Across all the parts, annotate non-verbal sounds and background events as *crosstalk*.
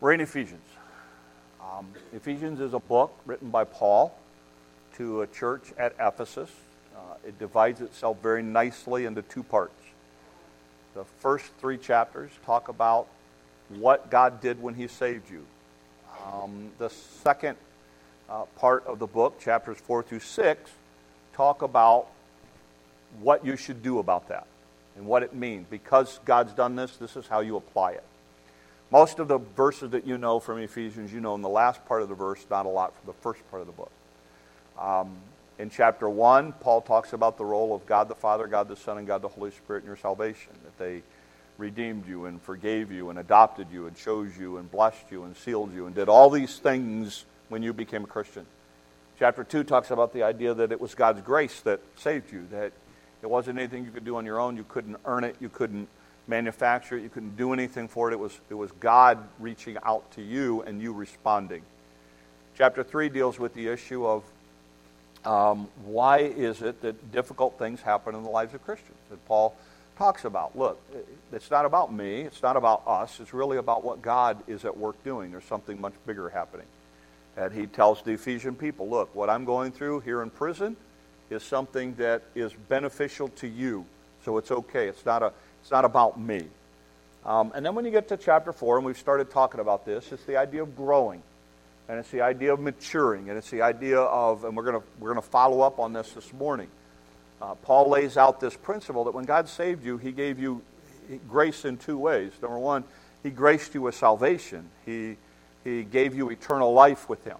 We're in Ephesians. Um, Ephesians is a book written by Paul to a church at Ephesus. Uh, it divides itself very nicely into two parts. The first three chapters talk about what God did when He saved you. Um, the second uh, part of the book, chapters 4 through 6, talk about what you should do about that and what it means. Because God's done this, this is how you apply it. Most of the verses that you know from Ephesians, you know in the last part of the verse, not a lot from the first part of the book. Um, in chapter 1, Paul talks about the role of God the Father, God the Son, and God the Holy Spirit in your salvation. That they redeemed you and forgave you and adopted you and chose you and blessed you and sealed you and did all these things when you became a Christian. Chapter 2 talks about the idea that it was God's grace that saved you, that it wasn't anything you could do on your own. You couldn't earn it. You couldn't manufacture it. You couldn't do anything for it. It was, it was God reaching out to you and you responding. Chapter 3 deals with the issue of um, why is it that difficult things happen in the lives of Christians? That Paul talks about. Look, it's not about me. It's not about us. It's really about what God is at work doing. There's something much bigger happening. And he tells the Ephesian people, look, what I'm going through here in prison is something that is beneficial to you. So it's okay. It's not, a, it's not about me. Um, and then when you get to chapter 4, and we've started talking about this, it's the idea of growing. And it's the idea of maturing. And it's the idea of, and we're going we're going to follow up on this this morning. Uh, Paul lays out this principle that when God saved you, he gave you grace in two ways. Number one, he graced you with salvation. He, he gave you eternal life with him.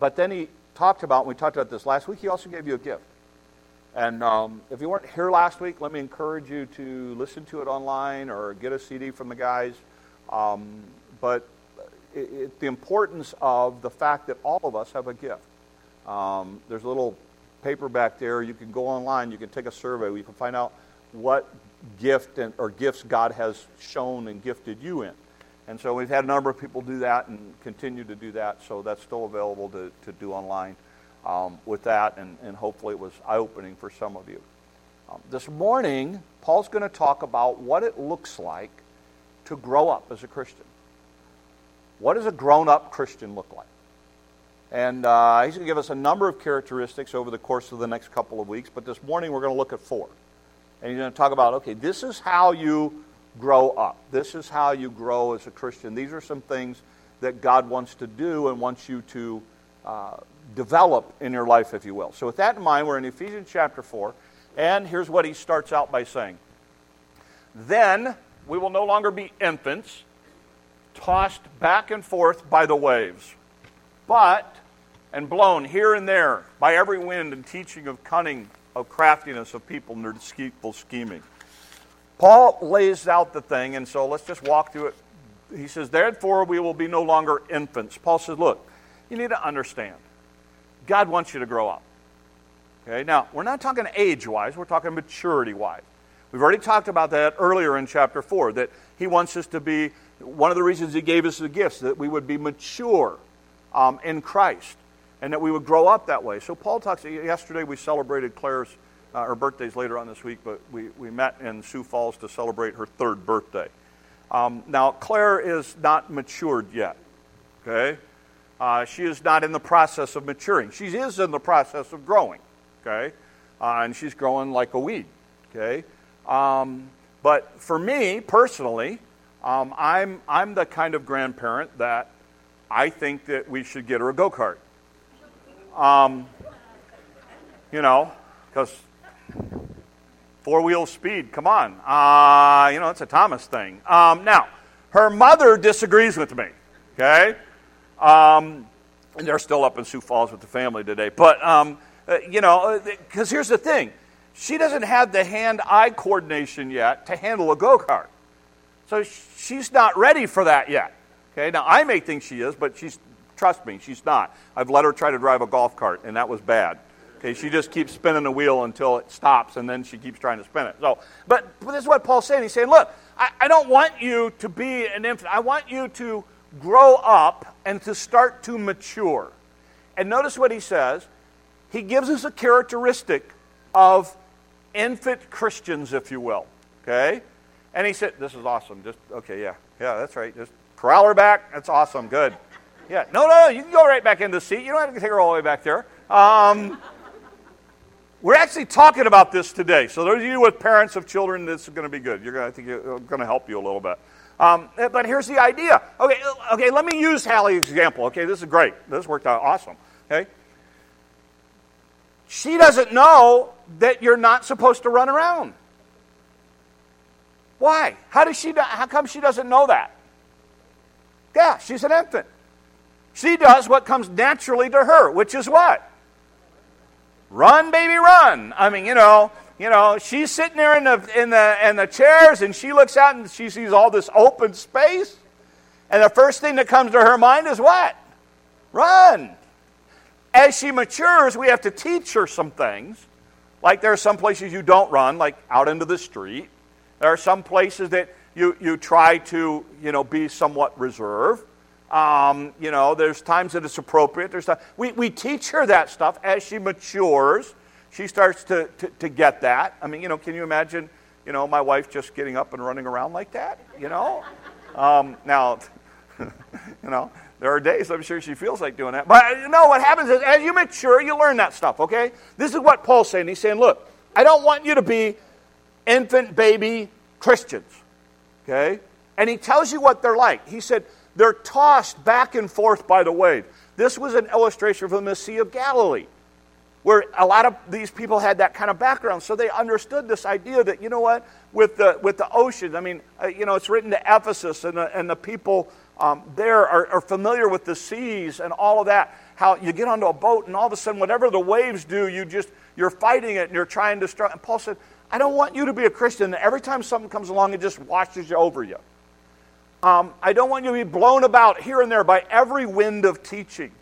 But then he talked about, and we talked about this last week, he also gave you a gift. And um, if you weren't here last week, let me encourage you to listen to it online or get a CD from the guys. Um, but it, it, the importance of the fact that all of us have a gift. Um, there's a little paper back there. You can go online. You can take a survey. You can find out what gift and, or gifts God has shown and gifted you in. And so we've had a number of people do that and continue to do that. So that's still available to, to do online um, with that. And, and hopefully it was eye opening for some of you. Um, this morning, Paul's going to talk about what it looks like to grow up as a Christian. What does a grown up Christian look like? And uh, he's going to give us a number of characteristics over the course of the next couple of weeks. But this morning, we're going to look at four. And he's going to talk about okay, this is how you grow up. This is how you grow as a Christian. These are some things that God wants to do and wants you to uh, develop in your life, if you will. So, with that in mind, we're in Ephesians chapter 4, and here's what he starts out by saying Then we will no longer be infants, tossed back and forth by the waves, but, and blown here and there by every wind and teaching of cunning, of craftiness of people and their deceitful scheming. Paul lays out the thing, and so let's just walk through it. He says, Therefore, we will be no longer infants. Paul says, Look, you need to understand. God wants you to grow up. Okay, now, we're not talking age wise, we're talking maturity wise. We've already talked about that earlier in chapter 4, that he wants us to be, one of the reasons he gave us the gifts, that we would be mature um, in Christ and that we would grow up that way. So, Paul talks, yesterday we celebrated Claire's uh, her birthday's later on this week, but we, we met in Sioux Falls to celebrate her third birthday. Um, now, Claire is not matured yet, okay? Uh, she is not in the process of maturing. She is in the process of growing, okay? Uh, and she's growing like a weed, okay? Um, but for me personally, um, I'm, I'm the kind of grandparent that I think that we should get her a go kart. Um, you know, because Four wheel speed, come on. Uh, you know, it's a Thomas thing. Um, now, her mother disagrees with me, okay? Um, and they're still up in Sioux Falls with the family today. But, um, uh, you know, because uh, here's the thing she doesn't have the hand eye coordination yet to handle a go kart. So she's not ready for that yet. Okay, now I may think she is, but she's, trust me, she's not. I've let her try to drive a golf cart, and that was bad. Okay, she just keeps spinning the wheel until it stops, and then she keeps trying to spin it. So, but, but this is what Paul's saying. He's saying, look, I, I don't want you to be an infant. I want you to grow up and to start to mature. And notice what he says. He gives us a characteristic of infant Christians, if you will. Okay? And he said, This is awesome. Just, okay, yeah. Yeah, that's right. Just Corral her back. That's awesome. Good. Yeah. No, no, no. You can go right back in the seat. You don't have to take her all the way back there. Um, we're actually talking about this today. So those of you with parents of children, this is going to be good. You're going to, I think it's going to help you a little bit. Um, but here's the idea. Okay, okay. Let me use Hallie's example. Okay, this is great. This worked out awesome. Okay. She doesn't know that you're not supposed to run around. Why? How does she? How come she doesn't know that? Yeah, she's an infant. She does what comes naturally to her, which is what? Run, baby, run. I mean, you know, you know, she's sitting there in the in the in the chairs, and she looks out and she sees all this open space, and the first thing that comes to her mind is what? Run. As she matures, we have to teach her some things. Like there are some places you don't run, like out into the street. There are some places that you, you try to, you know, be somewhat reserved. Um, you know, there's times that it's appropriate. There's time, we, we teach her that stuff as she matures. She starts to, to, to get that. I mean, you know, can you imagine, you know, my wife just getting up and running around like that? You know? Um, now, *laughs* you know, there are days I'm sure she feels like doing that. But you know what happens is as you mature, you learn that stuff, okay? This is what Paul's saying. He's saying, look, I don't want you to be infant baby Christians. Okay? And he tells you what they're like. He said, they're tossed back and forth by the wave. This was an illustration from the Sea of Galilee, where a lot of these people had that kind of background. So they understood this idea that, you know what, with the, with the ocean, I mean, uh, you know, it's written to Ephesus, and the, and the people um, there are, are familiar with the seas and all of that. How you get onto a boat, and all of a sudden, whatever the waves do, you just, you're fighting it and you're trying to struggle. And Paul said, I don't want you to be a Christian that every time something comes along, it just washes you over you. Um, I don't want you to be blown about here and there by every wind of teaching.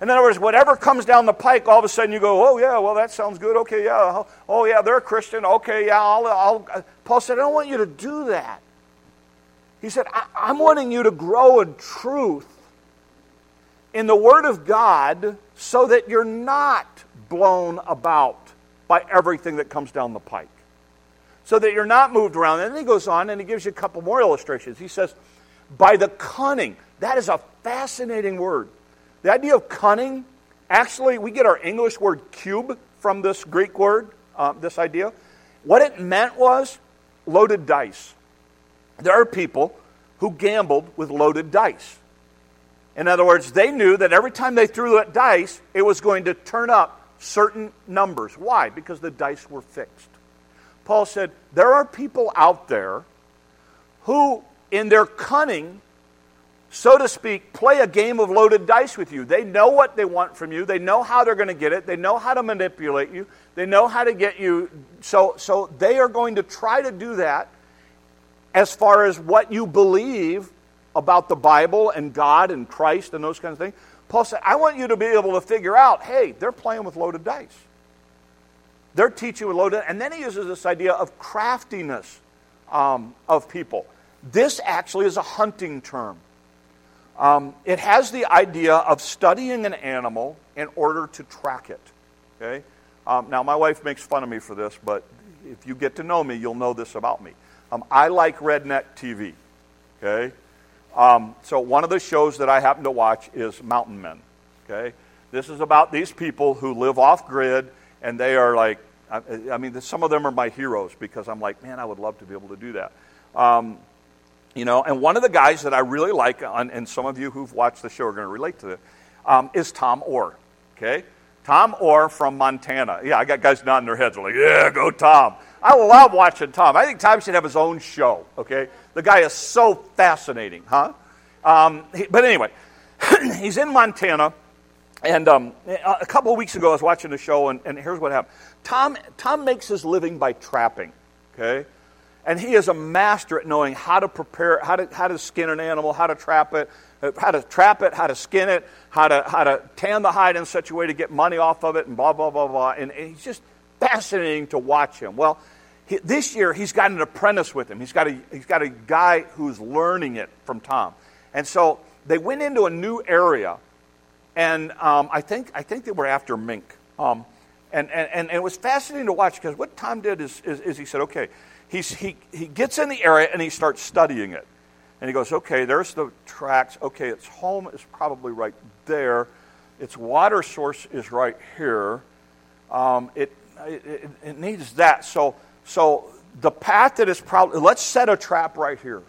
In other words, whatever comes down the pike, all of a sudden you go, oh, yeah, well, that sounds good. Okay, yeah. Oh, yeah, they're a Christian. Okay, yeah, I'll, I'll. Paul said, I don't want you to do that. He said, I'm wanting you to grow in truth in the Word of God so that you're not blown about by everything that comes down the pike. So that you're not moved around. And then he goes on and he gives you a couple more illustrations. He says, by the cunning. That is a fascinating word. The idea of cunning, actually, we get our English word cube from this Greek word, uh, this idea. What it meant was loaded dice. There are people who gambled with loaded dice. In other words, they knew that every time they threw that dice, it was going to turn up certain numbers. Why? Because the dice were fixed. Paul said, There are people out there who, in their cunning, so to speak, play a game of loaded dice with you. They know what they want from you. They know how they're going to get it. They know how to manipulate you. They know how to get you. So, so they are going to try to do that as far as what you believe about the Bible and God and Christ and those kinds of things. Paul said, I want you to be able to figure out hey, they're playing with loaded dice. They're teaching with loaded And then he uses this idea of craftiness um, of people. This actually is a hunting term. Um, it has the idea of studying an animal in order to track it. Okay? Um, now, my wife makes fun of me for this, but if you get to know me, you'll know this about me. Um, I like redneck TV. Okay? Um, so one of the shows that I happen to watch is Mountain Men. Okay, this is about these people who live off grid, and they are like, I, I, mean, some of them are my heroes because I'm like, man, I would love to be able to do that. Um, you know, and one of the guys that I really like, and some of you who've watched the show are going to relate to this, um, is Tom Oar. Okay, Tom Oar from Montana. Yeah, I got guys nodding their heads. Like, yeah, go Tom. I love watching Tom. I think Tom should have his own show. Okay, the guy is so fascinating, huh? Um, he, but anyway, *clears throat* he's in Montana. And um, a couple of weeks ago, I was watching the show, and, and here's what happened. Tom, Tom makes his living by trapping, okay? And he is a master at knowing how to prepare, how to, how to skin an animal, how to trap it, uh, how to trap it, how to skin it, how to, how to tan the hide in such a way to get money off of it, and blah, blah, blah, blah. And, he's just fascinating to watch him. Well, he, this year, he's got an apprentice with him. He's got, a, he's got a guy who's learning it from Tom. And so they went into a new area, and um, I, think, I think they were after mink. Um, and, and, and it was fascinating to watch because what Tom did is, is, is he said, okay, he's, he, he gets in the area and he starts studying it. And he goes, okay, there's the tracks. Okay, its home is probably right there. Its water source is right here. Um, it, it, it needs that. So, so the path that is probably, let's set a trap right here.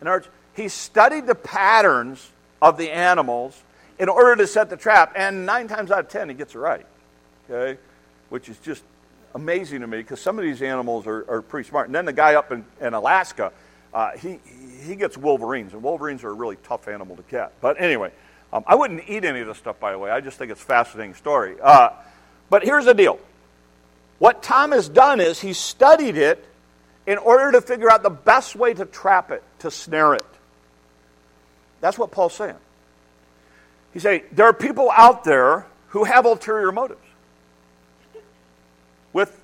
In other words, he studied the patterns of the animals in order to set the trap, and nine times out of ten, he gets it right. Okay? Which is just amazing to me because some of these animals are, are pretty smart. And then the guy up in, in Alaska, uh, he, he gets wolverines, and wolverines are a really tough animal to catch. But anyway, um, I wouldn't eat any of this stuff, by the way. I just think it's a fascinating story. Uh, but here's the deal what Tom has done is he studied it in order to figure out the best way to trap it, to snare it. That's what Paul's saying. He's saying there are people out there who have ulterior motives with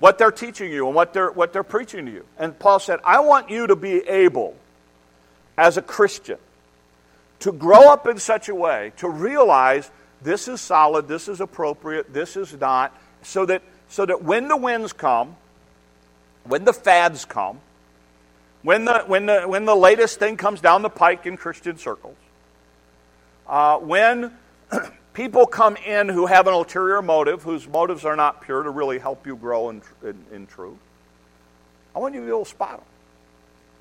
what they're teaching you and what they're, what they're preaching to you. And Paul said, I want you to be able, as a Christian, to grow up in such a way to realize this is solid, this is appropriate, this is not, so that, so that when the winds come, when the fads come, when the, when the, when the latest thing comes down the pike in Christian circles, uh, when *clears throat* people come in who have an ulterior motive, whose motives are not pure to really help you grow in, in, in truth, I want you to be able to spot them.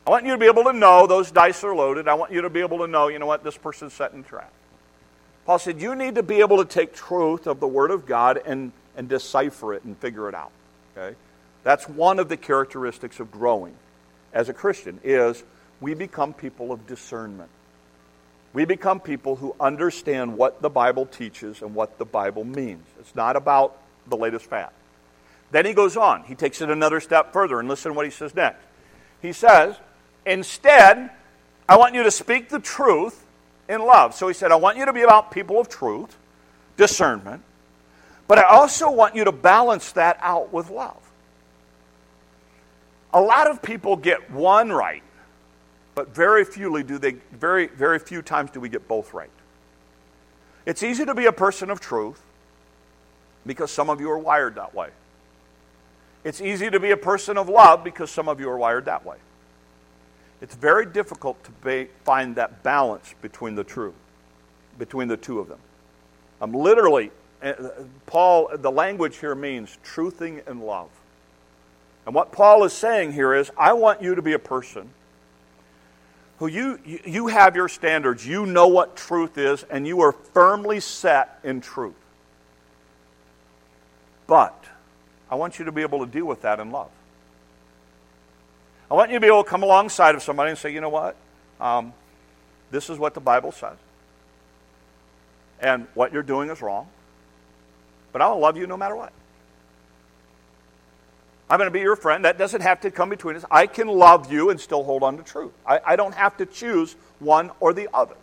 I want you to be able to know those dice are loaded. I want you to be able to know, you know what, this person's setting trap. Paul said, you need to be able to take truth of the Word of God and, and decipher it and figure it out. Okay? That's one of the characteristics of growing as a Christian is we become people of discernment. We become people who understand what the Bible teaches and what the Bible means. It's not about the latest fad. Then he goes on. He takes it another step further, and listen to what he says next. He says, Instead, I want you to speak the truth in love. So he said, I want you to be about people of truth, discernment, but I also want you to balance that out with love. A lot of people get one right but very fewly do they very very few times do we get both right. It's easy to be a person of truth because some of you are wired that way. It's easy to be a person of love because some of you are wired that way. It's very difficult to be, find that balance between the two, between the two of them. I'm literally, uh, Paul, the language here means truthing and love. And what Paul is saying here is, I want you to be a person who you, you have your standards, you know what truth is, and you are firmly set in truth. But I want you to be able to deal with that in love. I want you to be able to come alongside of somebody and say, you know what? Um, this is what the Bible says. And what you're doing is wrong. But I'll love you no matter what. I'm going to be your friend. That doesn't have to come between us. I can love you and still hold on to truth. I, I don't have to choose one or the other.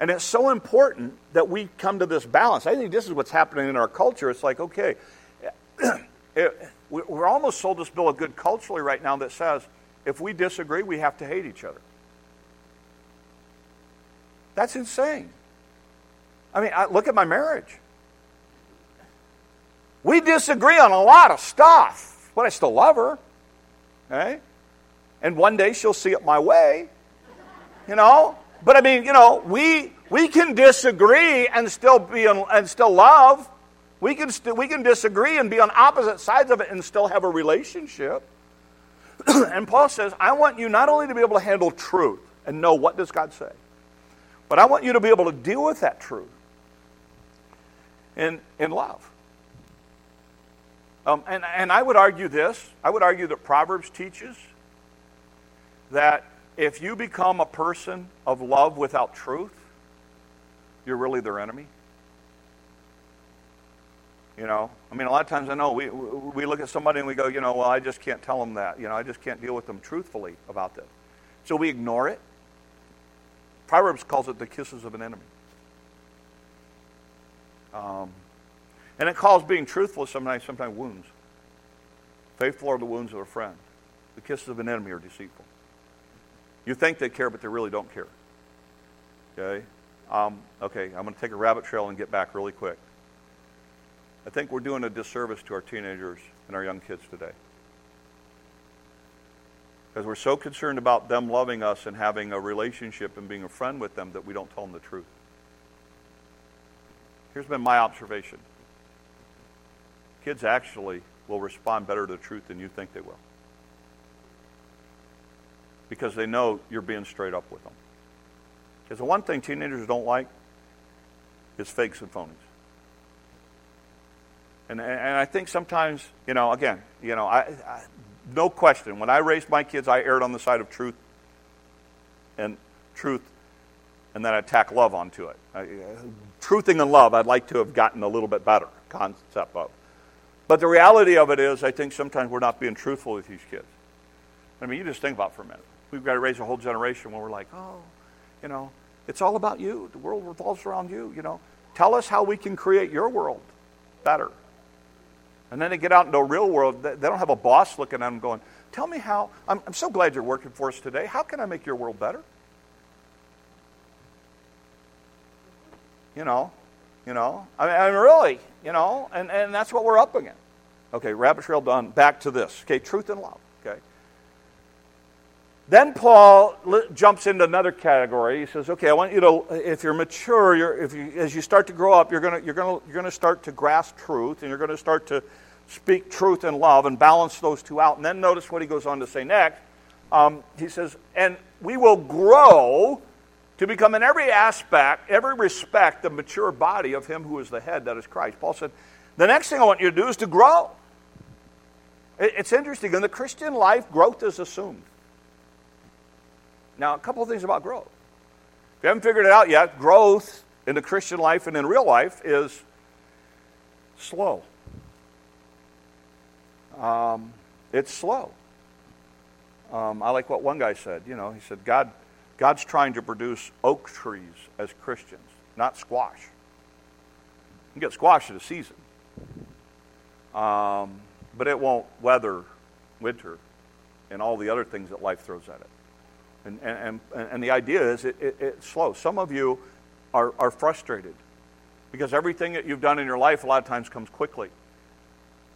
And it's so important that we come to this balance. I think this is what's happening in our culture. It's like, okay, *clears throat* it, we're almost sold this bill of good culturally right now that says if we disagree, we have to hate each other. That's insane. I mean, I, look at my marriage. We disagree on a lot of stuff, but I still love her. Okay? And one day she'll see it my way. You know? But I mean, you know, we we can disagree and still be in, and still love. We can st- we can disagree and be on opposite sides of it and still have a relationship. *clears throat* and Paul says, I want you not only to be able to handle truth and know what does God say, but I want you to be able to deal with that truth in, in love. Um, and, and I would argue this I would argue that Proverbs teaches that if you become a person of love without truth, you're really their enemy. You know, I mean, a lot of times I know we, we look at somebody and we go, you know, well, I just can't tell them that. You know, I just can't deal with them truthfully about this. So we ignore it. Proverbs calls it the kisses of an enemy. Um, and it calls being truthful sometimes, sometimes wounds. Faithful are the wounds of a friend. The kisses of an enemy are deceitful. You think they care, but they really don't care. Okay? Um, okay, I'm going to take a rabbit trail and get back really quick. I think we're doing a disservice to our teenagers and our young kids today. Because we're so concerned about them loving us and having a relationship and being a friend with them that we don't tell them the truth. Here's been my observation kids actually will respond better to the truth than you think they will. Because they know you're being straight up with them. Because the one thing teenagers don't like is fakes and phonies. And, and I think sometimes, you know, again, you know, I, I, no question, when I raised my kids, I erred on the side of truth and truth, and then I tack love onto it. I, uh, truthing and love, I'd like to have gotten a little bit better concept of. But the reality of it is, I think sometimes we're not being truthful with these kids. I mean, you just think about it for a minute. We've got to raise a whole generation where we're like, oh, you know, it's all about you. The world revolves around you, you know. Tell us how we can create your world better. And then they get out into the real world. They don't have a boss looking at them going, Tell me how. I'm, I'm so glad you're working for us today. How can I make your world better? You know, you know. I mean, I mean really, you know, and, and that's what we're up against. Okay, rabbit trail done. Back to this. Okay, truth and love. Okay. Then Paul jumps into another category. He says, "Okay, I want you to, if you're mature, you're, if you, as you start to grow up, you're going you're gonna, you're to start to grasp truth, and you're going to start to speak truth and love and balance those two out. And then notice what he goes on to say next. Um, he says, and we will grow to become in every aspect, every respect, the mature body of him who is the head, that is Christ. Paul said, the next thing I want you to do is to grow. It's interesting. In the Christian life, growth is assumed. Now, a couple of things about growth. If you haven't figured it out yet, growth in the Christian life and in real life is slow. Um, it's slow. Um, I like what one guy said. You know, he said, God, God's trying to produce oak trees as Christians, not squash. You get squash in a season, um, but it won't weather winter and all the other things that life throws at it. And, and, and, and the idea is it, it, it's slow. Some of you are, are frustrated because everything that you've done in your life a lot of times comes quickly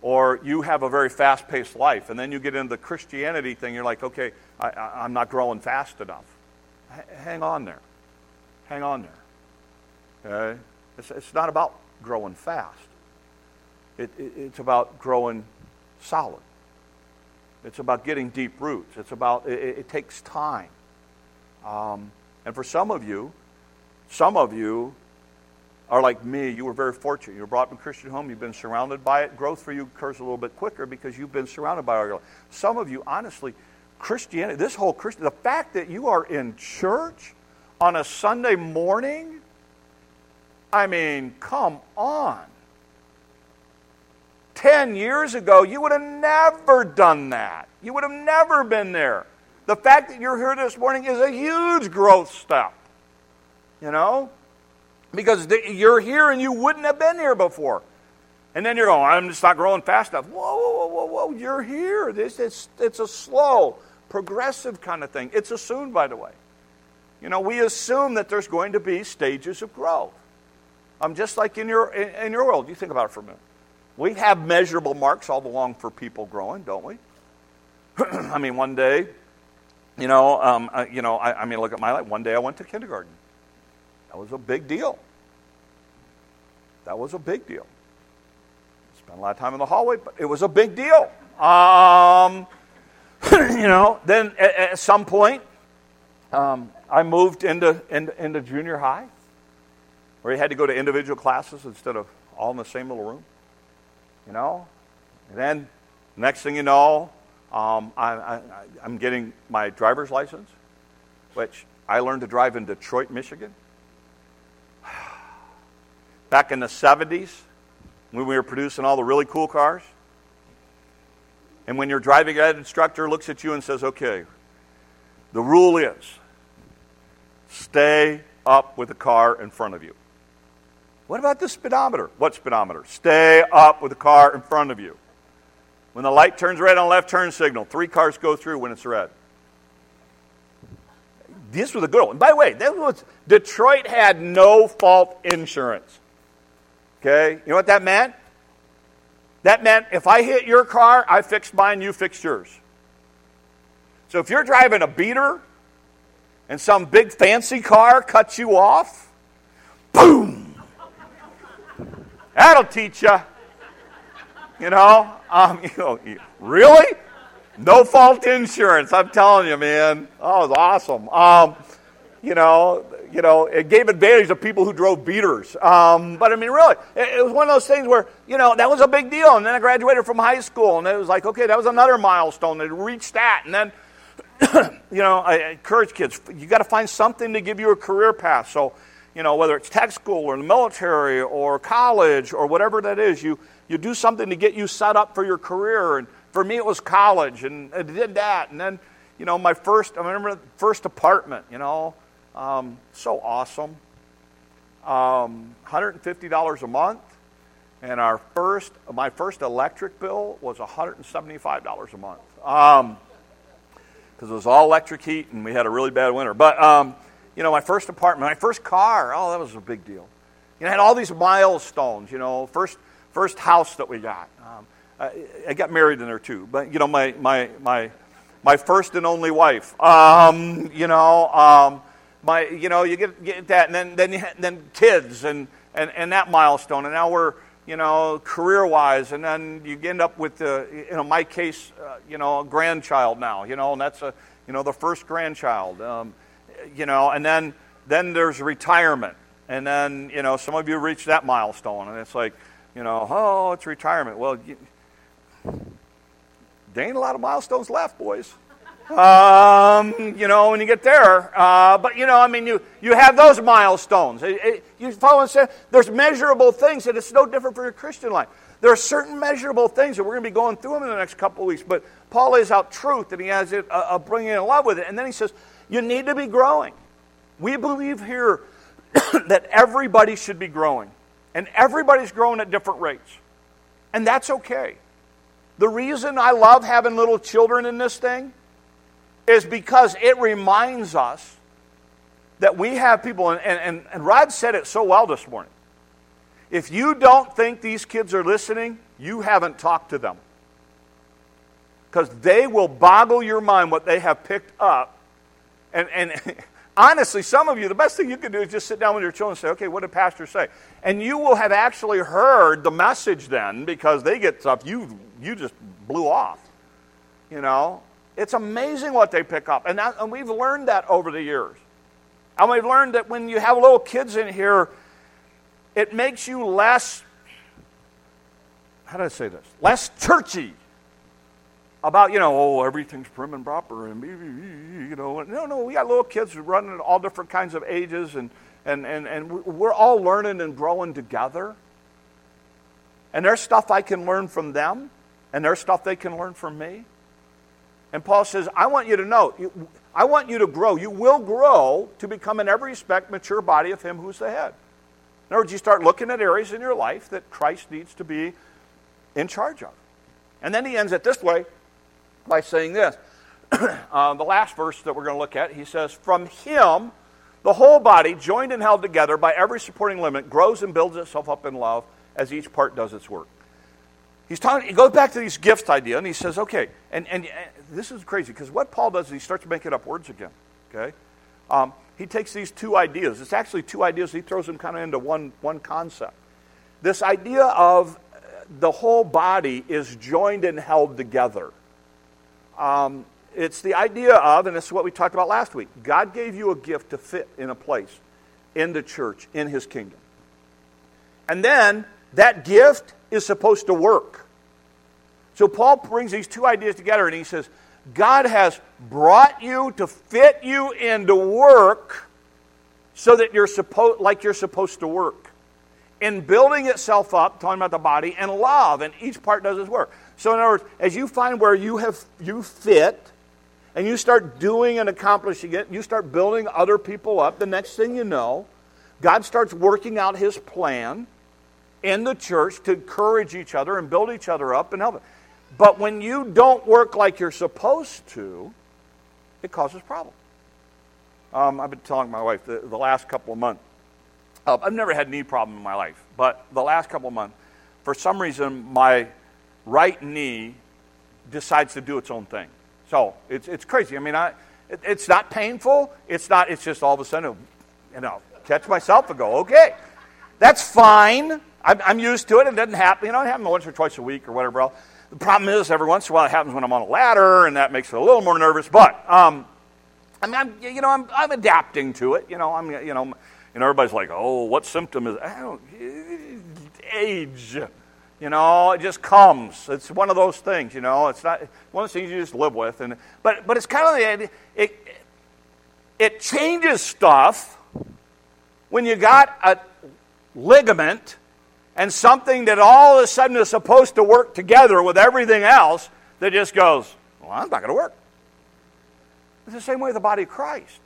or you have a very fast paced life, and then you get into the Christianity thing, you're like, okay, I, I'm not growing fast enough. H- hang on there. Hang on there. Okay? It's, it's not about growing fast, it, it, it's about growing solid. It's about getting deep roots. It's about, it, it takes time. Um, and for some of you, some of you are like me, you were very fortunate. You were brought up in a Christian home, you've been surrounded by it. Growth for you occurs a little bit quicker because you've been surrounded by it. Some of you, honestly, Christianity, this whole Christian, the fact that you are in church on a Sunday morning, I mean, come on. Ten years ago, you would have never done that. You would have never been there. The fact that you're here this morning is a huge growth step. You know? because you're here and you wouldn't have been here before. And then you're going, I'm just not growing fast enough. Whoa, whoa, whoa, whoa, you're here. This, it's, it's a slow, progressive kind of thing. It's assumed, by the way. You know, we assume that there's going to be stages of growth. I'm um, just like in your, in, in your world. You think about it for a minute. We have measurable marks all along for people growing, don't we? *clears throat* I mean, one day, you know, um, uh, you know, I, I mean, look at my life. One day I went to kindergarten. That was a big deal. That was a big deal. Spent a lot of time in the hallway, but it was a big deal. Um, *clears throat* you know, then at, at some point, um, I moved into, into, into junior high, where you had to go to individual classes instead of all in the same little room. You know, and then next thing you know, um, I, am getting my driver's license, which I learned to drive in Detroit, Michigan *sighs* back in the 70s when we were producing all the really cool cars. And when your driving ed instructor looks at you and says, okay, the rule is stay up with the car in front of you. What about the speedometer? What speedometer? Stay up with the car in front of you. When the light turns red on left turn signal, three cars go through when it's red. This was a good one. By the way, that was Detroit had no fault insurance. Okay? You know what that meant? That meant if I hit your car, I fixed mine, you fixed yours. So if you're driving a beater and some big fancy car cuts you off, boom! That'll teach you. You know, um, *laughs* you know, really? No fault insurance. I'm telling you, man. Oh, was awesome. Um, you know, you know, it gave advantage to people who drove beaters. Um, but I mean, really, it, it, was one of those things where, you know, that was a big deal. And then I graduated from high school, and it was like, okay, that was another milestone. They reached that. And then, *clears throat* you know, I encourage kids, you got to find something to give you a career path. So, you know, whether it's tech school or the military or college or whatever that is, you, you do something to get you set up for your career. And for me, it was college, and I did that. And then, you know, my first, I remember first apartment, you know, um, so awesome. Um, $150 a month. And our first, my first electric bill was $175 a month. Um, because it was all electric heat and we had a really bad winter. But, um, you know, my first apartment, my first car, oh, that was a big deal. You know, I had all these milestones, you know, first, first house that we got. Um, I, I, got married in there too, but, you know, my, my, my, my first and only wife, um, you know, um, my, you know, you get, get that, and then, then, then kids and, and, and that milestone. And now we're, you know, career wise, and then you end up with, the, you know, my case, uh, you know, a grandchild now, you know, and that's a, you know, the first grandchild, um, you know, and then, then there's retirement. And then, you know, some of you reach that milestone, and it's like, you know, oh, it's retirement. Well, you, there ain't a lot of milestones left, boys um, you know, when you get there. Uh, but, you know, I mean, you, you have those milestones. It, it, you follow and say there's measurable things, and it's no different for your Christian life. There are certain measurable things, and we're going to be going through them in the next couple of weeks. But Paul lays out truth, and he has it uh, uh, bringing in love with it. And then he says, you need to be growing. We believe here *coughs* that everybody should be growing, and everybody's growing at different rates. And that's okay. The reason I love having little children in this thing is because it reminds us that we have people, and, and, and Rod said it so well this morning. If you don't think these kids are listening, you haven't talked to them. Because they will boggle your mind what they have picked up. And, and *laughs* honestly, some of you, the best thing you can do is just sit down with your children and say, okay, what did Pastor say? And you will have actually heard the message then because they get stuff you, you just blew off. You know? It's amazing what they pick up. And, that, and we've learned that over the years. And we've learned that when you have little kids in here, it makes you less, how do I say this? Less churchy about, you know, oh, everything's prim and proper and, you know. No, no, we got little kids running at all different kinds of ages and, and, and, and we're all learning and growing together. And there's stuff I can learn from them, and there's stuff they can learn from me. And Paul says, I want you to know, I want you to grow. You will grow to become, in every respect, mature body of Him who's the head. In other words, you start looking at areas in your life that Christ needs to be in charge of. And then he ends it this way by saying this. *clears throat* uh, the last verse that we're going to look at, he says, From Him, the whole body, joined and held together by every supporting ligament, grows and builds itself up in love as each part does its work. He's talking, he goes back to these gifts idea and he says, okay, and, and, and this is crazy because what Paul does is he starts making up words again, okay? Um, he takes these two ideas. It's actually two ideas. He throws them kind of into one, one concept. This idea of the whole body is joined and held together. Um, it's the idea of, and this is what we talked about last week God gave you a gift to fit in a place in the church, in his kingdom. And then that gift is supposed to work. So Paul brings these two ideas together and he says, God has brought you to fit you into work so that you're supposed like you're supposed to work. In building itself up, talking about the body, and love, and each part does its work. So in other words, as you find where you have you fit, and you start doing and accomplishing it, you start building other people up, the next thing you know, God starts working out his plan in the church to encourage each other and build each other up and help it. But when you don't work like you're supposed to, it causes problems. Um, I've been telling my wife the, the last couple of months. Uh, I've never had knee problem in my life, but the last couple of months, for some reason, my right knee decides to do its own thing. So it's, it's crazy. I mean, I, it, it's not painful. It's not, it's just all of a sudden, you know, catch myself and go, okay, that's fine. I'm, I'm used to it. It doesn't happen. You know, it happens once or twice a week or whatever else. The problem is, every once in a while, it happens when I'm on a ladder, and that makes it a little more nervous. But um, I mean, I'm, you know, I'm, I'm adapting to it. You know, I'm, you know, and everybody's like, "Oh, what symptom is?" I don't, age. You know, it just comes. It's one of those things. You know, it's not one of those things you just live with. And but but it's kind of the. It it changes stuff when you got a ligament and something that all of a sudden is supposed to work together with everything else that just goes, well, I'm not going to work. It's the same way with the body of Christ.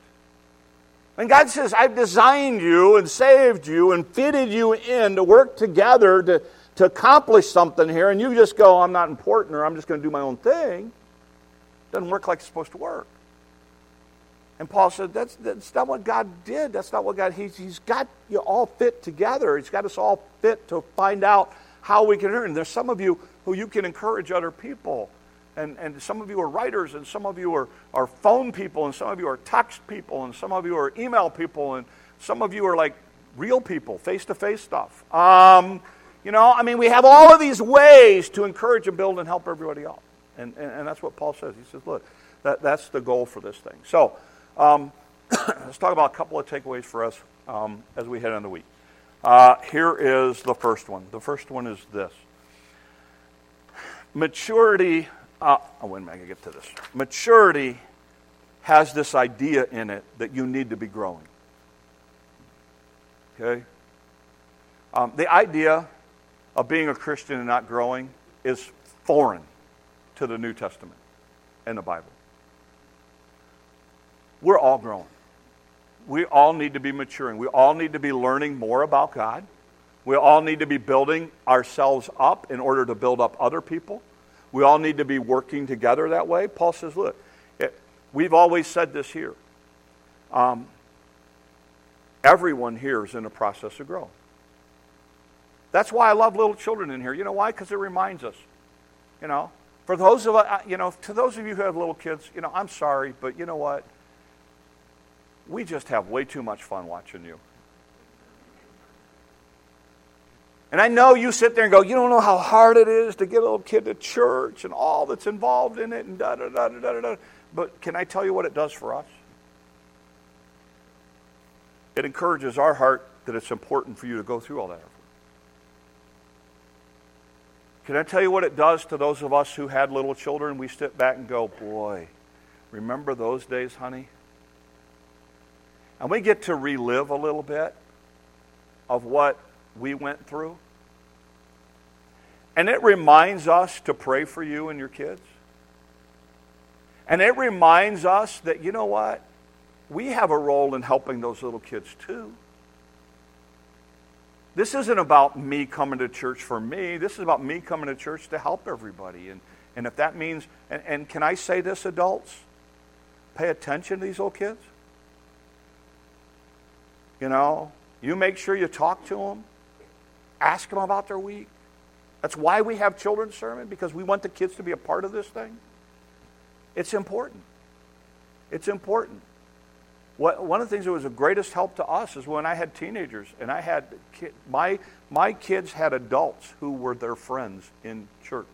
And God says, I've designed you and saved you and fitted you in to work together to, to accomplish something here, and you just go, I'm not important or I'm just going to do my own thing, doesn't work like it's supposed to work. And Paul said, that's, that's not what God did. That's not what God, he's, he's got you all fit together. He's got us all fit to find out how we can earn. There's some of you who you can encourage other people. And, and some of you are writers, and some of you are, are phone people, and some of you are text people, and some of you are email people, and some of you are like real people, face to face stuff. Um, you know, I mean, we have all of these ways to encourage and build and help everybody out. And, and, and that's what Paul says. He says, look, that, that's the goal for this thing. So, um, *coughs* let's talk about a couple of takeaways for us um, as we head into the week. Uh, here is the first one. The first one is this maturity. Uh, oh, wait a minute, I get to this. Maturity has this idea in it that you need to be growing. Okay? Um, the idea of being a Christian and not growing is foreign to the New Testament and the Bible. We're all growing. We all need to be maturing. We all need to be learning more about God. We all need to be building ourselves up in order to build up other people. We all need to be working together that way. Paul says, look, it, we've always said this here. Um, everyone here is in a process of growth. That's why I love little children in here. You know why? Because it reminds us. You know, for those of uh, you know, to those of you who have little kids, you know, I'm sorry, but you know what? we just have way too much fun watching you. And I know you sit there and go, you don't know how hard it is to get a little kid to church and all that's involved in it and da da da da da da. But can I tell you what it does for us? It encourages our heart that it's important for you to go through all that Can I tell you what it does to those of us who had little children? We sit back and go, boy, remember those days, honey? And we get to relive a little bit of what we went through. And it reminds us to pray for you and your kids. And it reminds us that, you know what? We have a role in helping those little kids too. This isn't about me coming to church for me. This is about me coming to church to help everybody. And, and if that means, and, and can I say this, adults? Pay attention to these little kids. You know, you make sure you talk to them, ask them about their week. That's why we have children's sermon, because we want the kids to be a part of this thing. It's important. It's important. What, one of the things that was the greatest help to us is when I had teenagers, and I had my my kids had adults who were their friends in church.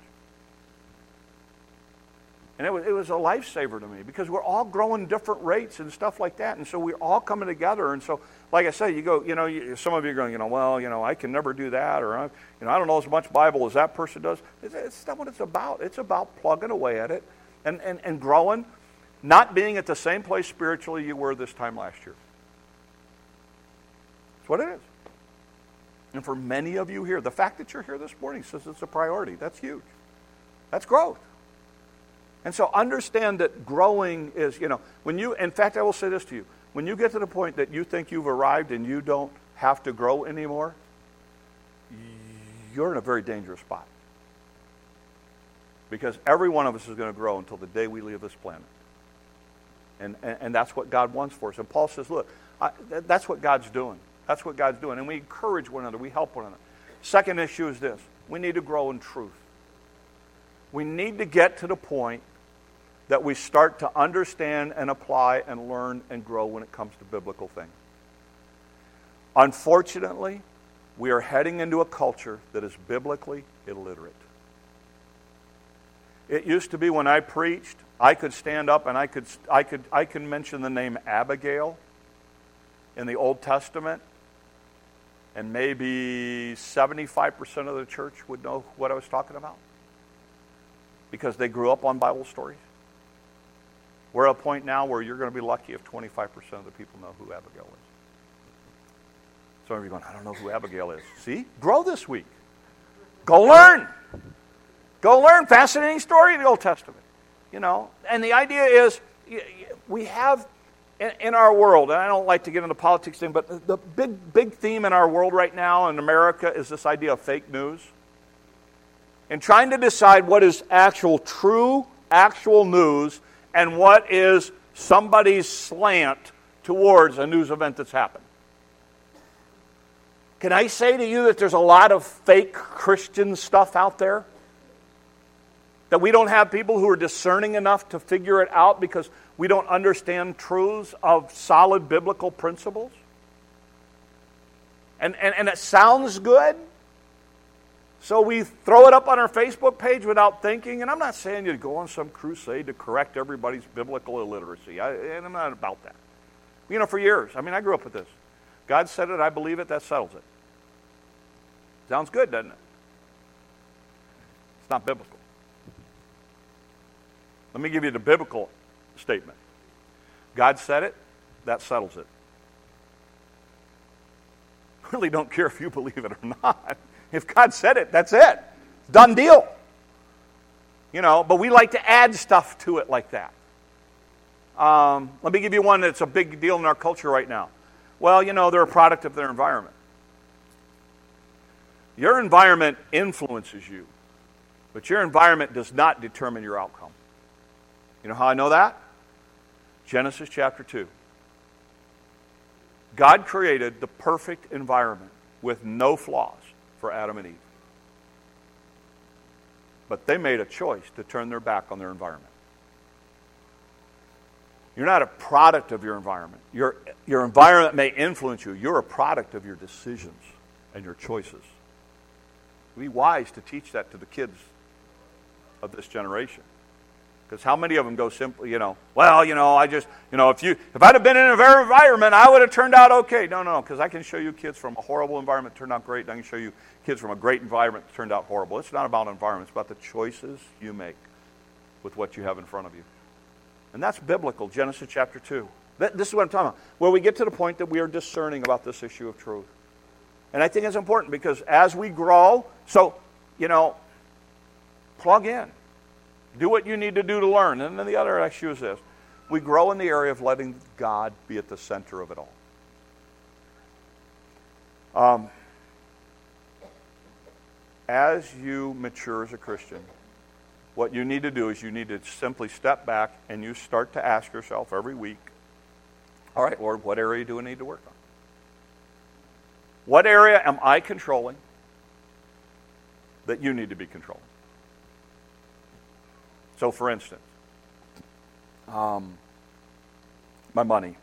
And it was, it was a lifesaver to me because we're all growing different rates and stuff like that. And so we're all coming together. And so, like I said, you go, you know, you, some of you are going, you know, well, you know, I can never do that. Or, you know, I don't know as much Bible as that person does. It's, it's not what it's about. It's about plugging away at it and, and, and growing, not being at the same place spiritually you were this time last year. That's what it is. And for many of you here, the fact that you're here this morning says it's a priority. That's huge. That's growth. And so understand that growing is, you know, when you, in fact, I will say this to you. When you get to the point that you think you've arrived and you don't have to grow anymore, you're in a very dangerous spot. Because every one of us is going to grow until the day we leave this planet. And, and, and that's what God wants for us. And Paul says, look, I, that's what God's doing. That's what God's doing. And we encourage one another, we help one another. Second issue is this we need to grow in truth. We need to get to the point that we start to understand and apply and learn and grow when it comes to biblical things. Unfortunately, we are heading into a culture that is biblically illiterate. It used to be when I preached, I could stand up and I could, I could, I could mention the name Abigail in the Old Testament, and maybe 75% of the church would know what I was talking about because they grew up on Bible stories. We're at a point now where you're going to be lucky if 25% of the people know who Abigail is. Some of you are going, I don't know who Abigail is. See? Grow this week. Go learn. Go learn. Fascinating story in the Old Testament. You know, and the idea is we have in, our world, and I don't like to get into politics thing, but the big, big theme in our world right now in America is this idea of fake news. And trying to decide what is actual, true, actual news and what is somebody's slant towards a news event that's happened. Can I say to you that there's a lot of fake Christian stuff out there? That we don't have people who are discerning enough to figure it out because we don't understand truths of solid biblical principles? And, and, and it sounds good, so we throw it up on our Facebook page without thinking. And I'm not saying you go on some crusade to correct everybody's biblical illiteracy. I, and I'm not about that. You know, for years, I mean, I grew up with this. God said it, I believe it, that settles it. Sounds good, doesn't it? It's not biblical. Let me give you the biblical statement. God said it, that settles it. *laughs* Really don't care if you believe it or not. If God said it, that's it. Done deal. You know, but we like to add stuff to it like that. Um, let me give you one that's a big deal in our culture right now. Well, you know, they're a product of their environment. Your environment influences you, but your environment does not determine your outcome. You know how I know that? Genesis chapter 2. God created the perfect environment with no flaws for Adam and Eve. But they made a choice to turn their back on their environment. You're not a product of your environment. Your, your environment may influence you. You're a product of your decisions and your choices. Be wise to teach that to the kids of this generation. Because how many of them go simply, you know, well, you know, I just, you know, if you, if I'd have been in a very environment, I would have turned out okay. No, no, because I can show you kids from a horrible environment turned out great, and I can show you kids from a great environment turned out horrible. It's not about environment; it's about the choices you make with what you have in front of you, and that's biblical. Genesis chapter two. This is what I'm talking about. Where we get to the point that we are discerning about this issue of truth, and I think it's important because as we grow, so you know, plug in. Do what you need to do to learn. And then the other issue is this we grow in the area of letting God be at the center of it all. Um, as you mature as a Christian, what you need to do is you need to simply step back and you start to ask yourself every week, all right, Lord, what area do I need to work on? What area am I controlling that you need to be controlling? So, for instance, um, my money.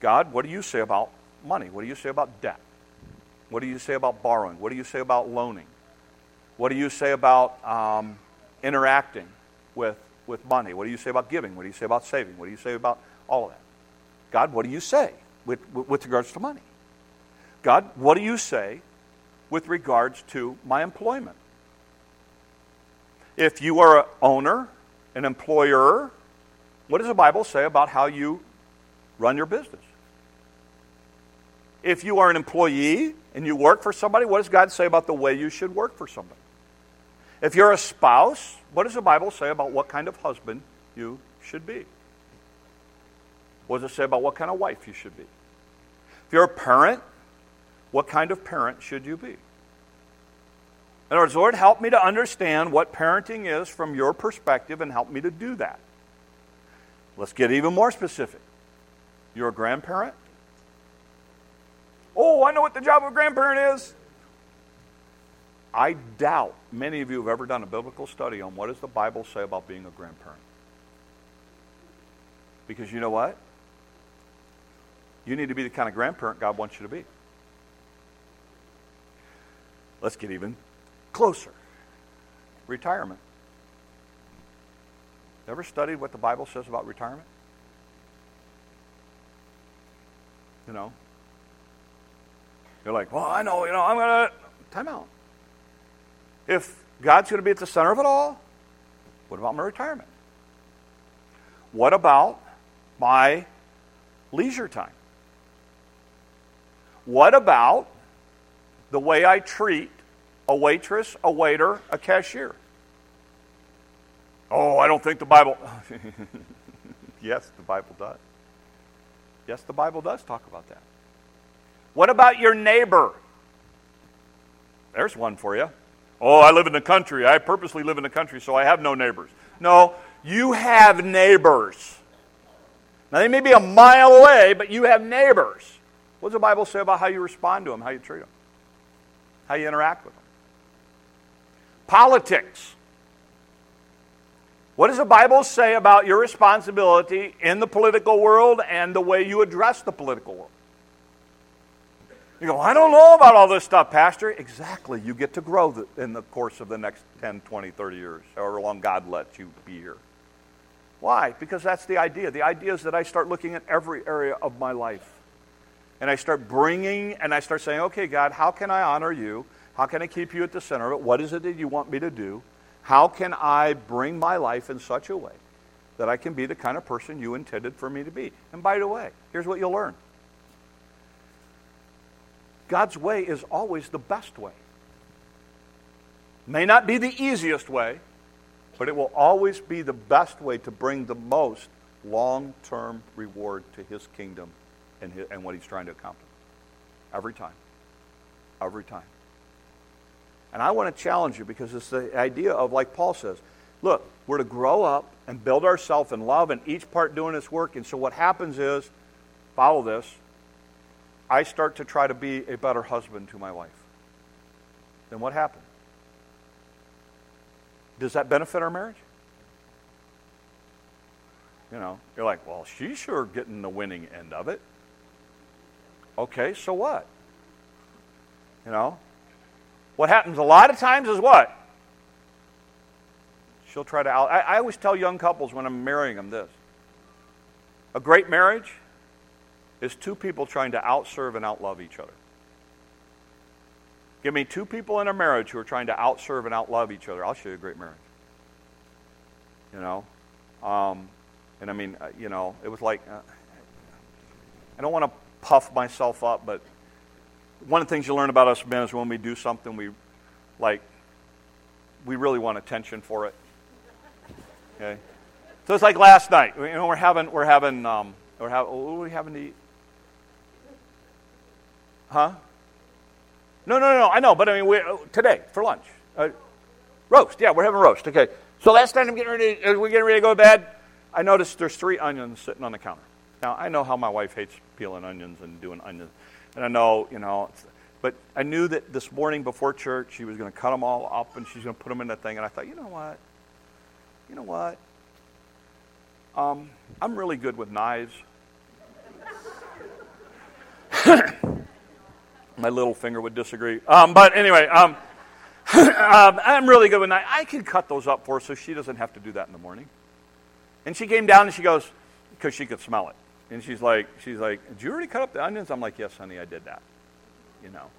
God, what do you say about money? What do you say about debt? What do you say about borrowing? What do you say about loaning? What do you say about um, interacting with, with money? What do you say about giving? What do you say about saving? What do you say about all of that? God, what do you say with, with, with regards to money? God, what do you say with regards to my employment? If you are an owner, an employer, what does the Bible say about how you run your business? If you are an employee and you work for somebody, what does God say about the way you should work for somebody? If you're a spouse, what does the Bible say about what kind of husband you should be? What does it say about what kind of wife you should be? If you're a parent, what kind of parent should you be? In other words, Lord, help me to understand what parenting is from your perspective and help me to do that. Let's get even more specific. You're a grandparent? Oh, I know what the job of a grandparent is. I doubt many of you have ever done a biblical study on what does the Bible say about being a grandparent. Because you know what? You need to be the kind of grandparent God wants you to be. Let's get even closer. Retirement. Ever studied what the Bible says about retirement? You know? You're like, well, I know, you know, I'm going to. Time out. If God's going to be at the center of it all, what about my retirement? What about my leisure time? What about the way I treat a waitress, a waiter, a cashier? Oh, I don't think the Bible. *laughs* yes, the Bible does. Yes, the Bible does talk about that. What about your neighbor? There's one for you. Oh, I live in the country. I purposely live in the country, so I have no neighbors. No, you have neighbors. Now, they may be a mile away, but you have neighbors. What does the Bible say about how you respond to them, how you treat them, how you interact with them? Politics. What does the Bible say about your responsibility in the political world and the way you address the political world? You go, I don't know about all this stuff, Pastor. Exactly. You get to grow in the course of the next 10, 20, 30 years, however long God lets you be here. Why? Because that's the idea. The idea is that I start looking at every area of my life. And I start bringing, and I start saying, okay, God, how can I honor you? How can I keep you at the center of it? What is it that you want me to do? How can I bring my life in such a way that I can be the kind of person you intended for me to be? And by the way, here's what you'll learn God's way is always the best way. May not be the easiest way, but it will always be the best way to bring the most long term reward to His kingdom and, his, and what He's trying to accomplish. Every time. Every time. And I want to challenge you because it's the idea of, like Paul says, look, we're to grow up and build ourselves in love and each part doing its work. And so what happens is, follow this, I start to try to be a better husband to my wife. Then what happens? Does that benefit our marriage? You know, you're like, well, she's sure getting the winning end of it. Okay, so what? You know, what happens a lot of times is what? She'll try to out. I, I always tell young couples when I'm marrying them this a great marriage is two people trying to outserve and outlove each other. Give me two people in a marriage who are trying to outserve and outlove each other. I'll show you a great marriage. You know? Um, and I mean, uh, you know, it was like, uh, I don't want to puff myself up, but one of the things you learn about us men is when we do something, we like, we really want attention for it. Okay, so it's like last night. You know, we're having we're having um, we're having what are we having to eat? Huh? No, no, no, no. I know, but I mean, we, uh, today for lunch, uh, roast. Yeah, we're having roast. Okay. So last night I'm getting ready. As we're getting ready to go to bed, I noticed there's three onions sitting on the counter. Now I know how my wife hates peeling onions and doing onions. And I know, you know, but I knew that this morning before church, she was going to cut them all up and she's going to put them in that thing. And I thought, you know what? You know what? Um, I'm really good with knives. *laughs* My little finger would disagree. Um, but anyway, um, *laughs* um, I'm really good with knives. I can cut those up for her so she doesn't have to do that in the morning. And she came down and she goes, because she could smell it. And she's like, she's like, did you already cut up the onions? I'm like, yes, honey, I did that. You know.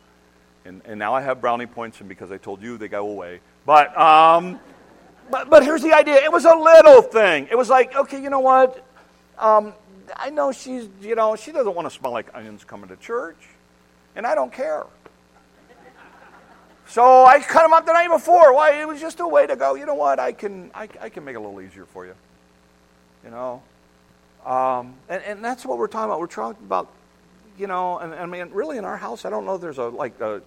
And, and now I have brownie points, and because I told you, they go away. But, um, but, but here's the idea. It was a little thing. It was like, okay, you know what? Um, I know she's, you know, she doesn't want to smell like onions coming to church, and I don't care. So I cut them up the night before. Why? It was just a way to go. You know what? I can, I, I can make it a little easier for you. You know, um, and, and that's what we're talking about. We're talking about, you know, and, I mean, really in our house, I don't know there's a, like, a,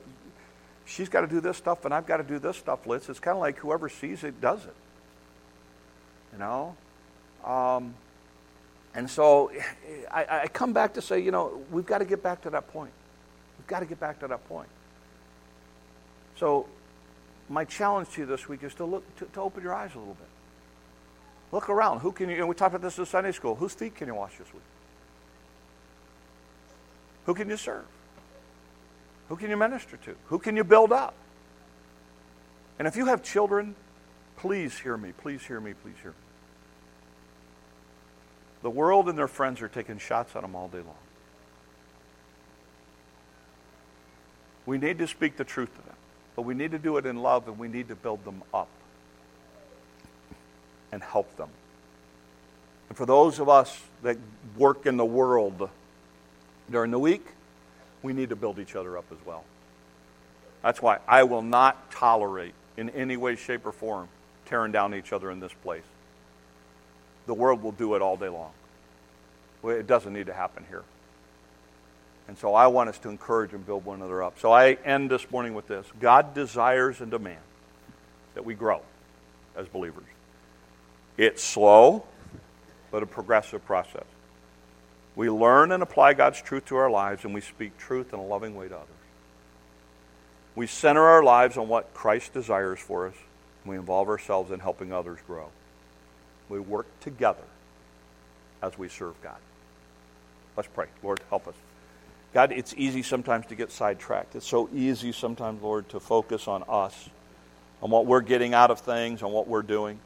she's got to do this stuff and I've got to do this stuff list. It's kind of like whoever sees it does it. You know? Um, and so I, I come back to say, you know, we've got to get back to that point. We've got to get back to that point. So my challenge to you this week is to look to, to open your eyes a little bit. Look around. Who can you? And we talked about this in Sunday school. Whose feet can you wash this week? Who can you serve? Who can you minister to? Who can you build up? And if you have children, please hear me. Please hear me. Please hear me. The world and their friends are taking shots at them all day long. We need to speak the truth to them, but we need to do it in love and we need to build them up and help them. And for those of us that work in the world during the week, we need to build each other up as well. That's why I will not tolerate in any way, shape, or form tearing down each other in this place. The world will do it all day long. It doesn't need to happen here. And so I want us to encourage and build one another up. So I end this morning with this God desires and demands that we grow as believers. It's slow, but a progressive process. We learn and apply God's truth to our lives, and we speak truth in a loving way to others. We center our lives on what Christ desires for us, and we involve ourselves in helping others grow. We work together as we serve God. Let's pray. Lord, help us. God, it's easy sometimes to get sidetracked. It's so easy sometimes, Lord, to focus on us, on what we're getting out of things, on what we're doing.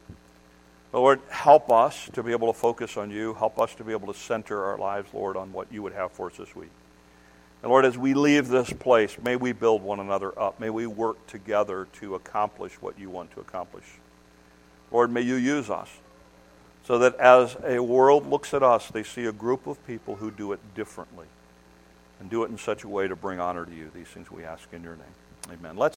Lord, help us to be able to focus on you. Help us to be able to center our lives, Lord, on what you would have for us this week. And Lord, as we leave this place, may we build one another up. May we work together to accomplish what you want to accomplish. Lord, may you use us so that as a world looks at us, they see a group of people who do it differently and do it in such a way to bring honor to you. These things we ask in your name. Amen. Let's